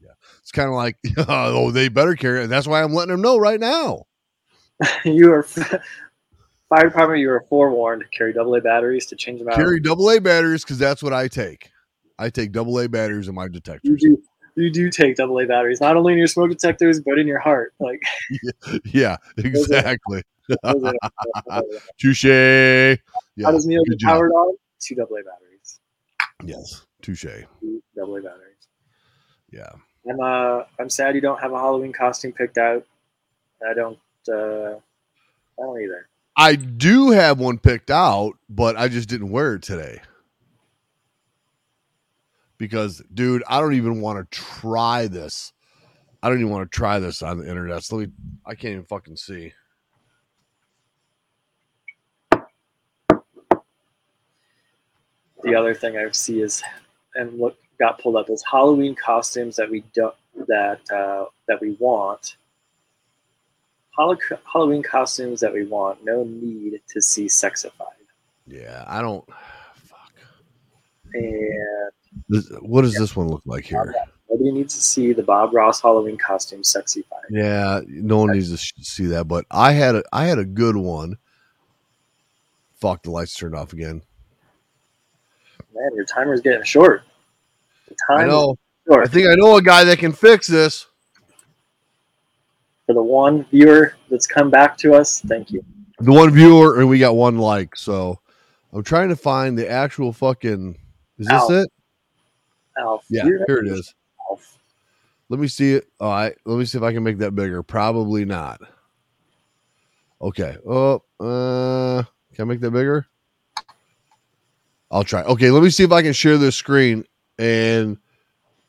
Speaker 2: yeah. It's kind of like, *laughs* oh, they better carry it. That's why I'm letting them know right now. *laughs*
Speaker 3: you are fire department. You are forewarned. To carry AA batteries to change them out.
Speaker 2: Carry double A batteries because that's what I take. I take double A batteries in my
Speaker 3: you
Speaker 2: detectors.
Speaker 3: do. You do take AA batteries, not only in your smoke detectors, but in your heart. Like *laughs* *laughs*
Speaker 2: yeah, exactly. *laughs* Touche. Yeah,
Speaker 3: how does Neil get powered on? Two AA batteries.
Speaker 2: Yes, touche.
Speaker 3: Two AA batteries.
Speaker 2: Yeah.
Speaker 3: I'm uh I'm sad you don't have a Halloween costume picked out. I don't uh I don't either.
Speaker 2: I do have one picked out, but I just didn't wear it today. Because, dude, I don't even want to try this. I don't even want to try this on the internet. So let me, I can't even fucking see.
Speaker 3: The other thing I see is and what got pulled up is Halloween costumes that we don't that uh, that we want. Hall- Halloween costumes that we want. No need to see sexified.
Speaker 2: Yeah, I don't. Fuck.
Speaker 3: And
Speaker 2: This, what does this one look like here?
Speaker 3: nobody needs to see the Bob Ross Halloween costume sexified.
Speaker 2: Yeah, no one needs to see that, but I had a I had a good one. Fuck, the lights turned off again.
Speaker 3: Man, your timer's getting short. The
Speaker 2: I know.
Speaker 3: short.
Speaker 2: I think I know a guy that can fix this.
Speaker 3: For the one viewer that's come back to us, thank you.
Speaker 2: The one viewer, and we got one like. So I'm trying to find the actual fucking. Is this it?
Speaker 3: Alf.
Speaker 2: Yeah,
Speaker 3: Your
Speaker 2: here it is.
Speaker 3: Alf.
Speaker 2: Let me see it. All right, let me see if I can make that bigger. Probably not. Okay. Oh, uh, can I make that bigger? I'll try. Okay, let me see if I can share this screen, and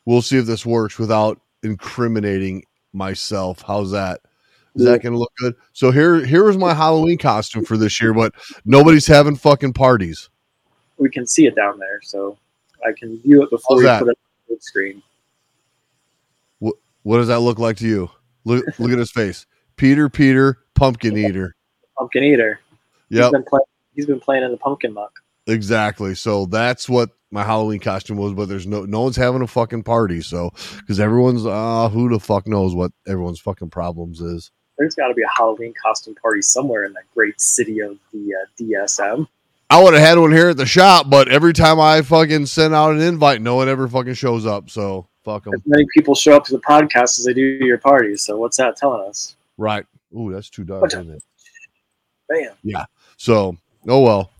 Speaker 2: we'll see if this works without incriminating myself. How's that? Is that going to look good? So here, here was my Halloween costume for this year, but nobody's having fucking parties.
Speaker 3: We can see it down there, so I can view it before
Speaker 2: How's
Speaker 3: we
Speaker 2: that?
Speaker 3: put it on the screen.
Speaker 2: What does that look like to you? Look, look at his face. Peter, Peter, pumpkin *laughs* eater.
Speaker 3: Pumpkin eater.
Speaker 2: Yep.
Speaker 3: He's been playing. He's been playing in the pumpkin muck.
Speaker 2: Exactly. So that's what my Halloween costume was, but there's no no one's having a fucking party. So because everyone's uh who the fuck knows what everyone's fucking problems is.
Speaker 3: There's got to be a Halloween costume party somewhere in that great city of the uh, DSM.
Speaker 2: I would have had one here at the shop, but every time I fucking send out an invite, no one ever fucking shows up. So fuck them.
Speaker 3: As many people show up to the podcast as they do your parties. So what's that telling us?
Speaker 2: Right. Ooh, that's too dark, isn't it?
Speaker 3: Bam. Yeah.
Speaker 2: So oh well.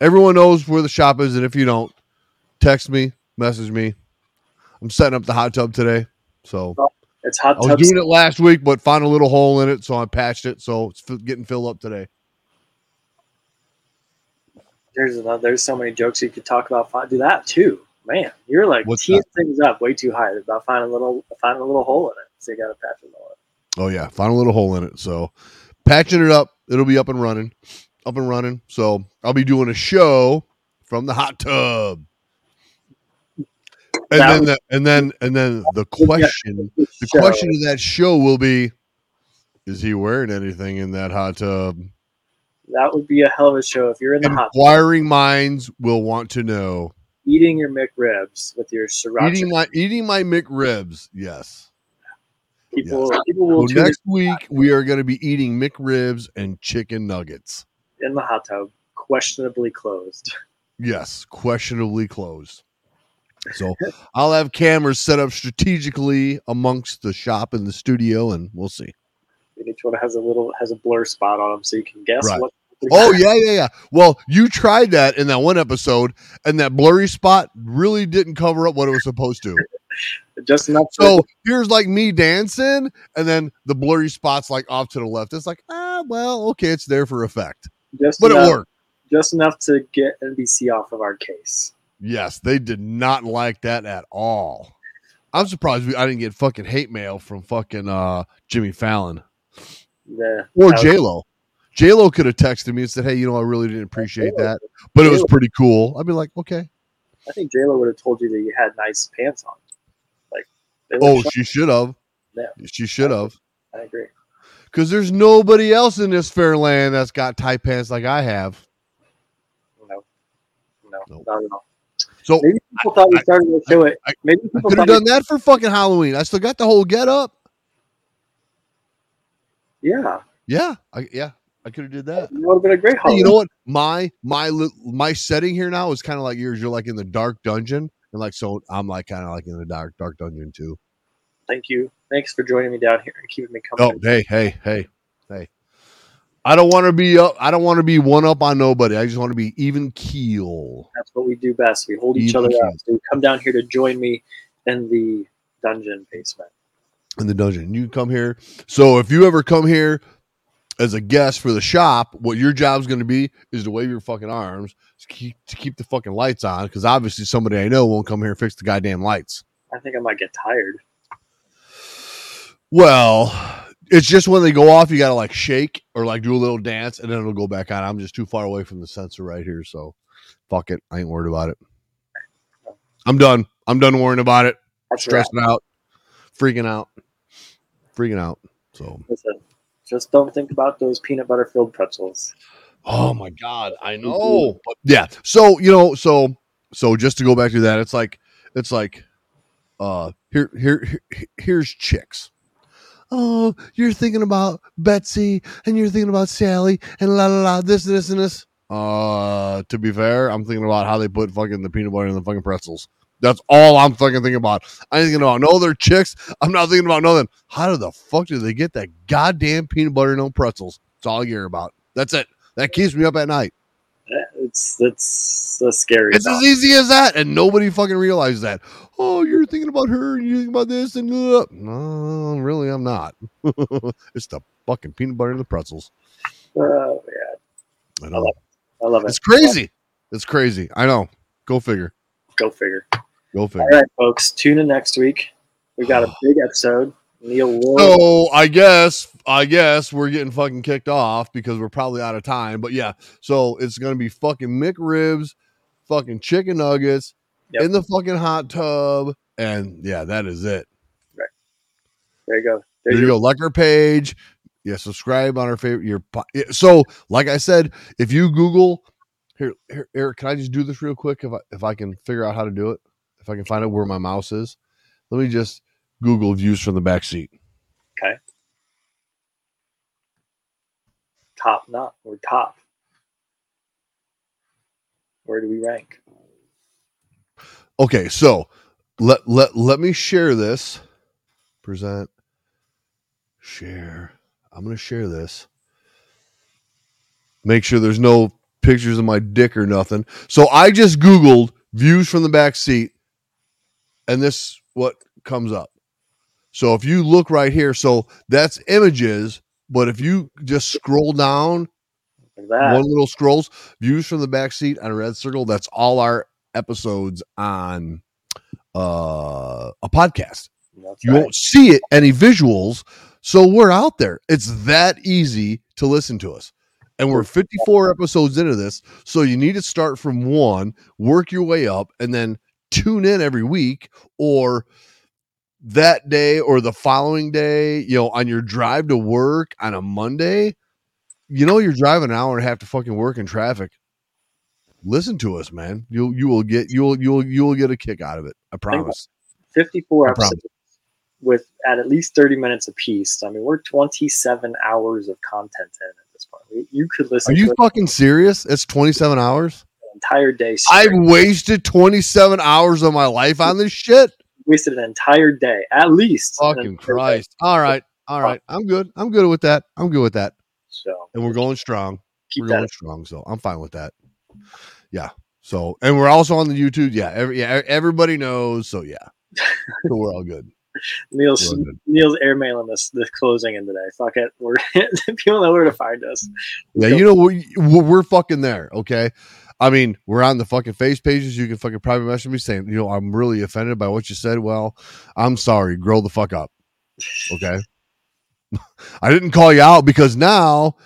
Speaker 2: Everyone knows where the shop is, and if you don't, text me, message me. I'm setting up the hot tub today. So
Speaker 3: It's hot
Speaker 2: I was doing it last week, but found a little hole in it, so I patched it. So it's getting filled up today.
Speaker 3: There's another, there's so many jokes you could talk about. Do that too, man. You're like
Speaker 2: What's
Speaker 3: teeing things up way too high about finding a little finding a little hole in it. So you got to patch it all up.
Speaker 2: Oh yeah, find a little hole in it. So patching it up, it'll be up and running, up and running. So I'll be doing a show from the hot tub, and
Speaker 3: That
Speaker 2: then the, and then and then the question, the question of that show will be, is he wearing anything in that hot tub?
Speaker 3: That would be a hell of a show if you're in the hot tub
Speaker 2: Inquiring minds will want to know.
Speaker 3: eating your McRibs with your sriracha.
Speaker 2: Eating my eating my McRibs, yes.
Speaker 3: people, people will
Speaker 2: So next week we are going to be eating McRibs and chicken nuggets.
Speaker 3: In the hot tub, questionably closed. *laughs*
Speaker 2: Yes, questionably closed. So I'll have cameras set up strategically amongst the shop and the studio, and we'll see.
Speaker 3: And each one has a little has a blur spot on them, so you can guess
Speaker 2: Right.
Speaker 3: what.
Speaker 2: Oh yeah, yeah, yeah. Well, you tried that in that one episode, and that blurry spot really didn't cover up what it was supposed to. *laughs*
Speaker 3: just enough.
Speaker 2: So here's like me dancing, and then the blurry spot's like off to the left. It's like, ah, well, okay, it's there for effect,
Speaker 3: just
Speaker 2: but
Speaker 3: enough,
Speaker 2: it worked.
Speaker 3: Just enough to get NBC off of our case.
Speaker 2: Yes, they did not like that at all. I'm surprised we, I didn't get fucking hate mail from fucking uh, Jimmy Fallon
Speaker 3: The,
Speaker 2: or J Lo. J Lo could have texted me and said, "Hey, you know, I really didn't appreciate that, but it was pretty cool." I'd be like, "Okay."
Speaker 3: I think J Lo would have told you that you had nice pants on. Like,
Speaker 2: Oh, she should have.
Speaker 3: Yeah.
Speaker 2: She should have.
Speaker 3: I agree.
Speaker 2: Because there's nobody else in this fair land that's got tight pants like I have.
Speaker 3: No, no,
Speaker 2: Nope.
Speaker 3: not at all.
Speaker 2: So
Speaker 3: Maybe people thought we
Speaker 2: I-
Speaker 3: started to do it.
Speaker 2: I-
Speaker 3: Maybe
Speaker 2: I
Speaker 3: people
Speaker 2: could have done that for fucking Halloween. I still got the whole get up.
Speaker 3: yeah,
Speaker 2: Yeah, I, yeah, I could have did that.
Speaker 3: it would have been a great holiday.
Speaker 2: you know what? My my my setting here now is kind of like yours. You're like in the dark dungeon, and like so I'm like kind of like in the dark dark dungeon too.
Speaker 3: Thank you. Thanks for joining me down here and keeping me
Speaker 2: Oh, hey, hey, hey, hey. I don't want to be up. I don't want to be one up on nobody. I just want to be even keel.
Speaker 3: That's what we do best. We hold each other
Speaker 2: keel.
Speaker 3: up. So you come down here to join me in the dungeon basement.
Speaker 2: in the dungeon. You come here. So if you ever come here as a guest for the shop, what your job's going to be is to wave your fucking arms to keep to keep the fucking lights on. Because obviously somebody I know won't come here and fix the goddamn lights.
Speaker 3: I think I might get tired.
Speaker 2: Well, it's just when they go off, you got to like shake or like do a little dance, and then it'll go back on. I'm just too far away from the sensor right here, so fuck it. I ain't worried about it. I'm done. I'm done worrying about it.
Speaker 3: That's right.
Speaker 2: Stressing out, freaking out, freaking out. So.
Speaker 3: Listen, just don't think about those peanut butter filled pretzels.
Speaker 2: Oh my god, I know. But yeah. So, you know, so so just to go back to that, it's like it's like uh here here, here here's chicks. Oh, you're thinking about Betsy and you're thinking about Sally and la la la this and this and this. Uh to be fair, I'm thinking about how they put fucking the peanut butter in the fucking pretzels. That's all I'm fucking thinking about. I ain't thinking about no other chicks. I'm not thinking about nothing. How the fuck do they get that goddamn peanut butter in no pretzels? That's all I care about. That's it. That keeps me up at night.
Speaker 3: It's that's that's scary.
Speaker 2: It's as easy as that, and nobody fucking realizes that. Oh, you're thinking about her, and you think about this, and uh, no, really, I'm not. *laughs* it's the fucking peanut butter and the pretzels.
Speaker 3: Oh yeah,
Speaker 2: I know.
Speaker 3: I love it.
Speaker 2: It's crazy. It's crazy. I know. Go figure.
Speaker 3: Go figure.
Speaker 2: Go figure.
Speaker 3: All right, folks. Tune in next week. We got a *sighs* big episode. Neil.
Speaker 2: So I guess I guess we're getting fucking kicked off because we're probably out of time. But yeah, so it's gonna be fucking McRibs, fucking chicken nuggets
Speaker 3: Yep.
Speaker 2: in the fucking hot tub, and yeah, that is it. Right.
Speaker 3: There you go.
Speaker 2: There
Speaker 3: There's
Speaker 2: you go. Like our page. Yeah, subscribe on our favorite. Your po- so, like I said, if you Google here, here, Eric, can I just do this real quick? If I if I can figure out how to do it, if I can find out where my mouse is, let me just Google views from the back seat. Okay.
Speaker 3: Top not. We're top. Where do we rank?
Speaker 2: Okay, so let let let me share this. Present. Share. I'm gonna share this. Make sure there's no pictures of my dick or nothing. So I just Googled views from the back seat, and this what comes up. So if you look right here, so that's images, but if you just scroll down
Speaker 3: Like that.
Speaker 2: one little scrolls views from the back seat on a red circle that's all our episodes on uh a podcast.
Speaker 3: That's
Speaker 2: you
Speaker 3: right.
Speaker 2: won't see it any visuals so we're out there. It's that easy to listen to us. And we're 54 episodes into this so you need to start from one work your way up and then tune in every week or that day or the following day you know on your drive to work on a monday. You know you're driving an hour and a half to fucking work in traffic listen to us man you'll you will get you'll you'll you'll get a kick out of it i promise
Speaker 3: 54
Speaker 2: I promise.
Speaker 3: episodes with at, at least 30 minutes apiece. I mean, we're 27 hours of content in at this point. You could listen.
Speaker 2: are
Speaker 3: you it
Speaker 2: fucking serious it's 27 hours
Speaker 3: an entire day.
Speaker 2: I've wasted 27 hours of my life on this shit.
Speaker 3: wasted an entire day, at least.
Speaker 2: Fucking
Speaker 3: entire day.
Speaker 2: Christ. All right. All right. I'm good. I'm good with that. I'm good with that.
Speaker 3: So
Speaker 2: And we're going strong.
Speaker 3: keep
Speaker 2: we're going strong. So I'm fine with that. Yeah. So, and we're also on the YouTube. Yeah. Every, yeah. Everybody knows. So, yeah. *laughs* So we're all good.
Speaker 3: Neil's
Speaker 2: all good.
Speaker 3: Neil's airmailing this the closing in today. Fuck it, we're *laughs* people know where to find us.
Speaker 2: Yeah. You know, we're, we're fucking there. Okay. I mean, we're on the fucking face pages. You can fucking private message me saying, you know, I'm really offended by what you said. Well, I'm sorry. Grow the fuck up. Okay. *laughs* I didn't call you out because now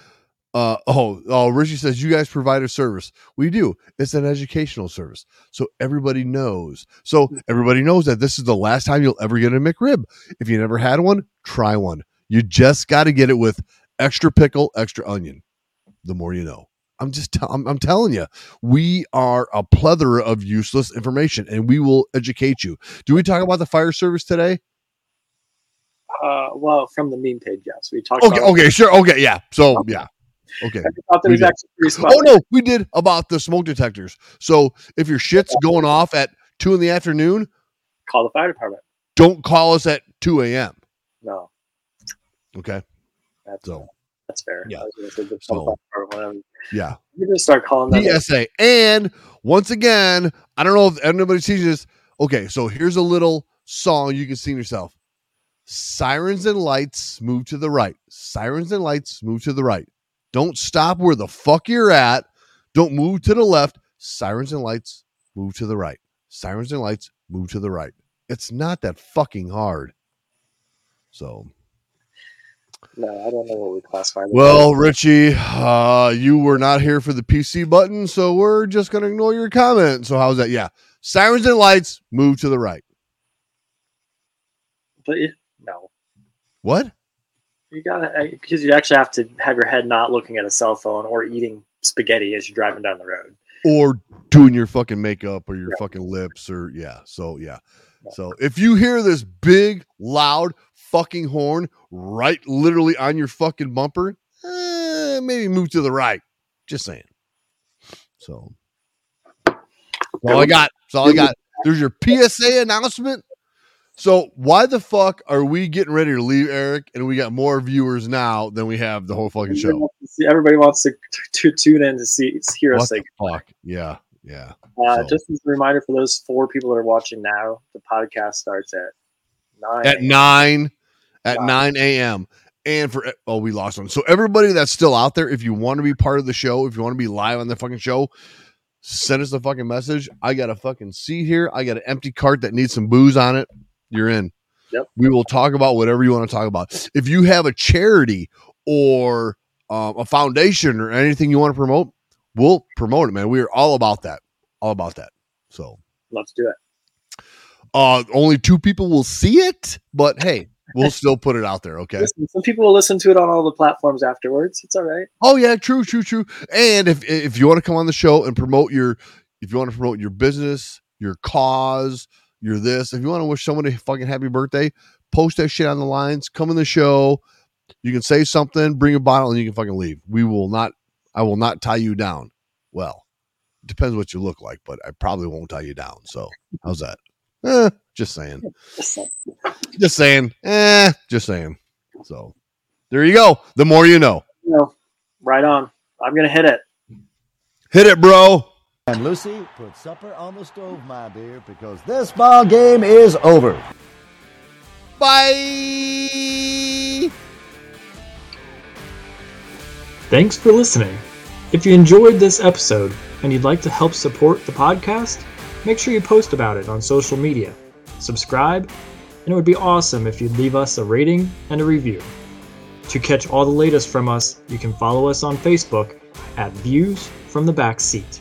Speaker 2: Uh, oh, oh, Richie says you guys provide a service. We do. It's an educational service, so everybody knows. So everybody knows that this is the last time you'll ever get a McRib. If you never had one, try one. You just got to get it with extra pickle, extra onion. The more you know. I'm just, i I'm, I'm telling you, we are a plethora of useless information, and we will educate you. Do we talk about the fire service today?
Speaker 3: Uh, well, from the meme page, yes. We talked
Speaker 2: Okay,
Speaker 3: about
Speaker 2: okay, sure, okay, yeah. So yeah, okay.
Speaker 3: I thought that
Speaker 2: we
Speaker 3: was
Speaker 2: did.
Speaker 3: actually pretty spot
Speaker 2: Oh no, we did about the smoke detectors. So if your shit's going off at two in the afternoon,
Speaker 3: Call the fire department.
Speaker 2: don't call us at two a.m.
Speaker 3: No,
Speaker 2: Okay,
Speaker 3: that's
Speaker 2: so
Speaker 3: that's fair.
Speaker 2: Yeah.
Speaker 3: I was say the
Speaker 2: So-
Speaker 3: call the fire department.
Speaker 2: yeah,
Speaker 3: We're gonna start calling them.
Speaker 2: PSA. And once again, I don't know if anybody sees this. Okay, so here's a little song you can sing yourself. Sirens and lights move to the right. Sirens and lights move to the right. Don't stop where the fuck you're at. Don't move to the left. Sirens and lights move to the right. Sirens and lights move to the right. It's not that fucking hard. So,
Speaker 3: No, I don't know what we classify.
Speaker 2: well, Richie, uh, you were not here for the PC button, so we're just gonna ignore your comment. So how's that? Yeah, sirens and lights move to the right.
Speaker 3: as. but no,
Speaker 2: What?
Speaker 3: You gotta uh, because you actually have to have your head not looking at a cell phone or eating spaghetti as you're driving down the road.
Speaker 2: Or doing your fucking makeup or your
Speaker 3: Yeah.
Speaker 2: fucking lips or yeah. So yeah.
Speaker 3: Yeah.
Speaker 2: So if you hear this big, loud fucking horn right, literally on your fucking bumper, eh, maybe move to the right. Just saying. So all I got. That's all I got. There's your PSA announcement. So why the fuck are we getting ready to leave, Eric? And we got more viewers now than we have the whole fucking show.
Speaker 3: Everybody wants to, to tune in to see hear us
Speaker 2: What
Speaker 3: say.
Speaker 2: the fuck? Yeah, yeah.
Speaker 3: Uh,
Speaker 2: so-
Speaker 3: Just as a reminder for those four people that are watching now, the podcast starts at nine.
Speaker 2: At nine, at
Speaker 3: Wow.
Speaker 2: nine a.m. And for oh, we lost one. So everybody that's still out there, if you want to be part of the show, if you want to be live on the fucking show, send us a fucking message. I got a fucking seat here. I got an empty cart that needs some booze on it. You're in.
Speaker 3: Yep.
Speaker 2: We will talk about whatever you want to talk about. If you have a charity or um, a foundation or anything you want to promote, we'll promote it, man. We are all about that. All about that. So
Speaker 3: Let's do it.
Speaker 2: uh only two people will see it, but hey, we'll still put it out there, okay?
Speaker 3: Listen, some people will listen to it on all the platforms afterwards. It's all right.
Speaker 2: Oh yeah, true, true, true. And if if you want to come on the show and promote your if you want to promote your business, your cause, your this, if you want to wish someone a fucking happy birthday, post that shit on the lines, come in the show. You can say something, bring a bottle, and you can fucking leave. We will not I will not tie you down. Well, depends what you look like, but I probably won't tie you down. So how's that? Eh, just saying. *laughs* Just saying. Eh, just saying. So there you go. The more you know.
Speaker 3: You know, right on. I'm gonna hit it.
Speaker 2: Hit it, bro.
Speaker 4: And Lucy, put supper on the stove, my dear, because this ball game is over.
Speaker 2: Bye.
Speaker 1: Thanks for listening. If you enjoyed this episode and you'd like to help support the podcast, make sure you post about it on social media, subscribe, and it would be awesome if you'd leave us a rating and a review. To catch all the latest from us, you can follow us on Facebook at Views from the Back Seat.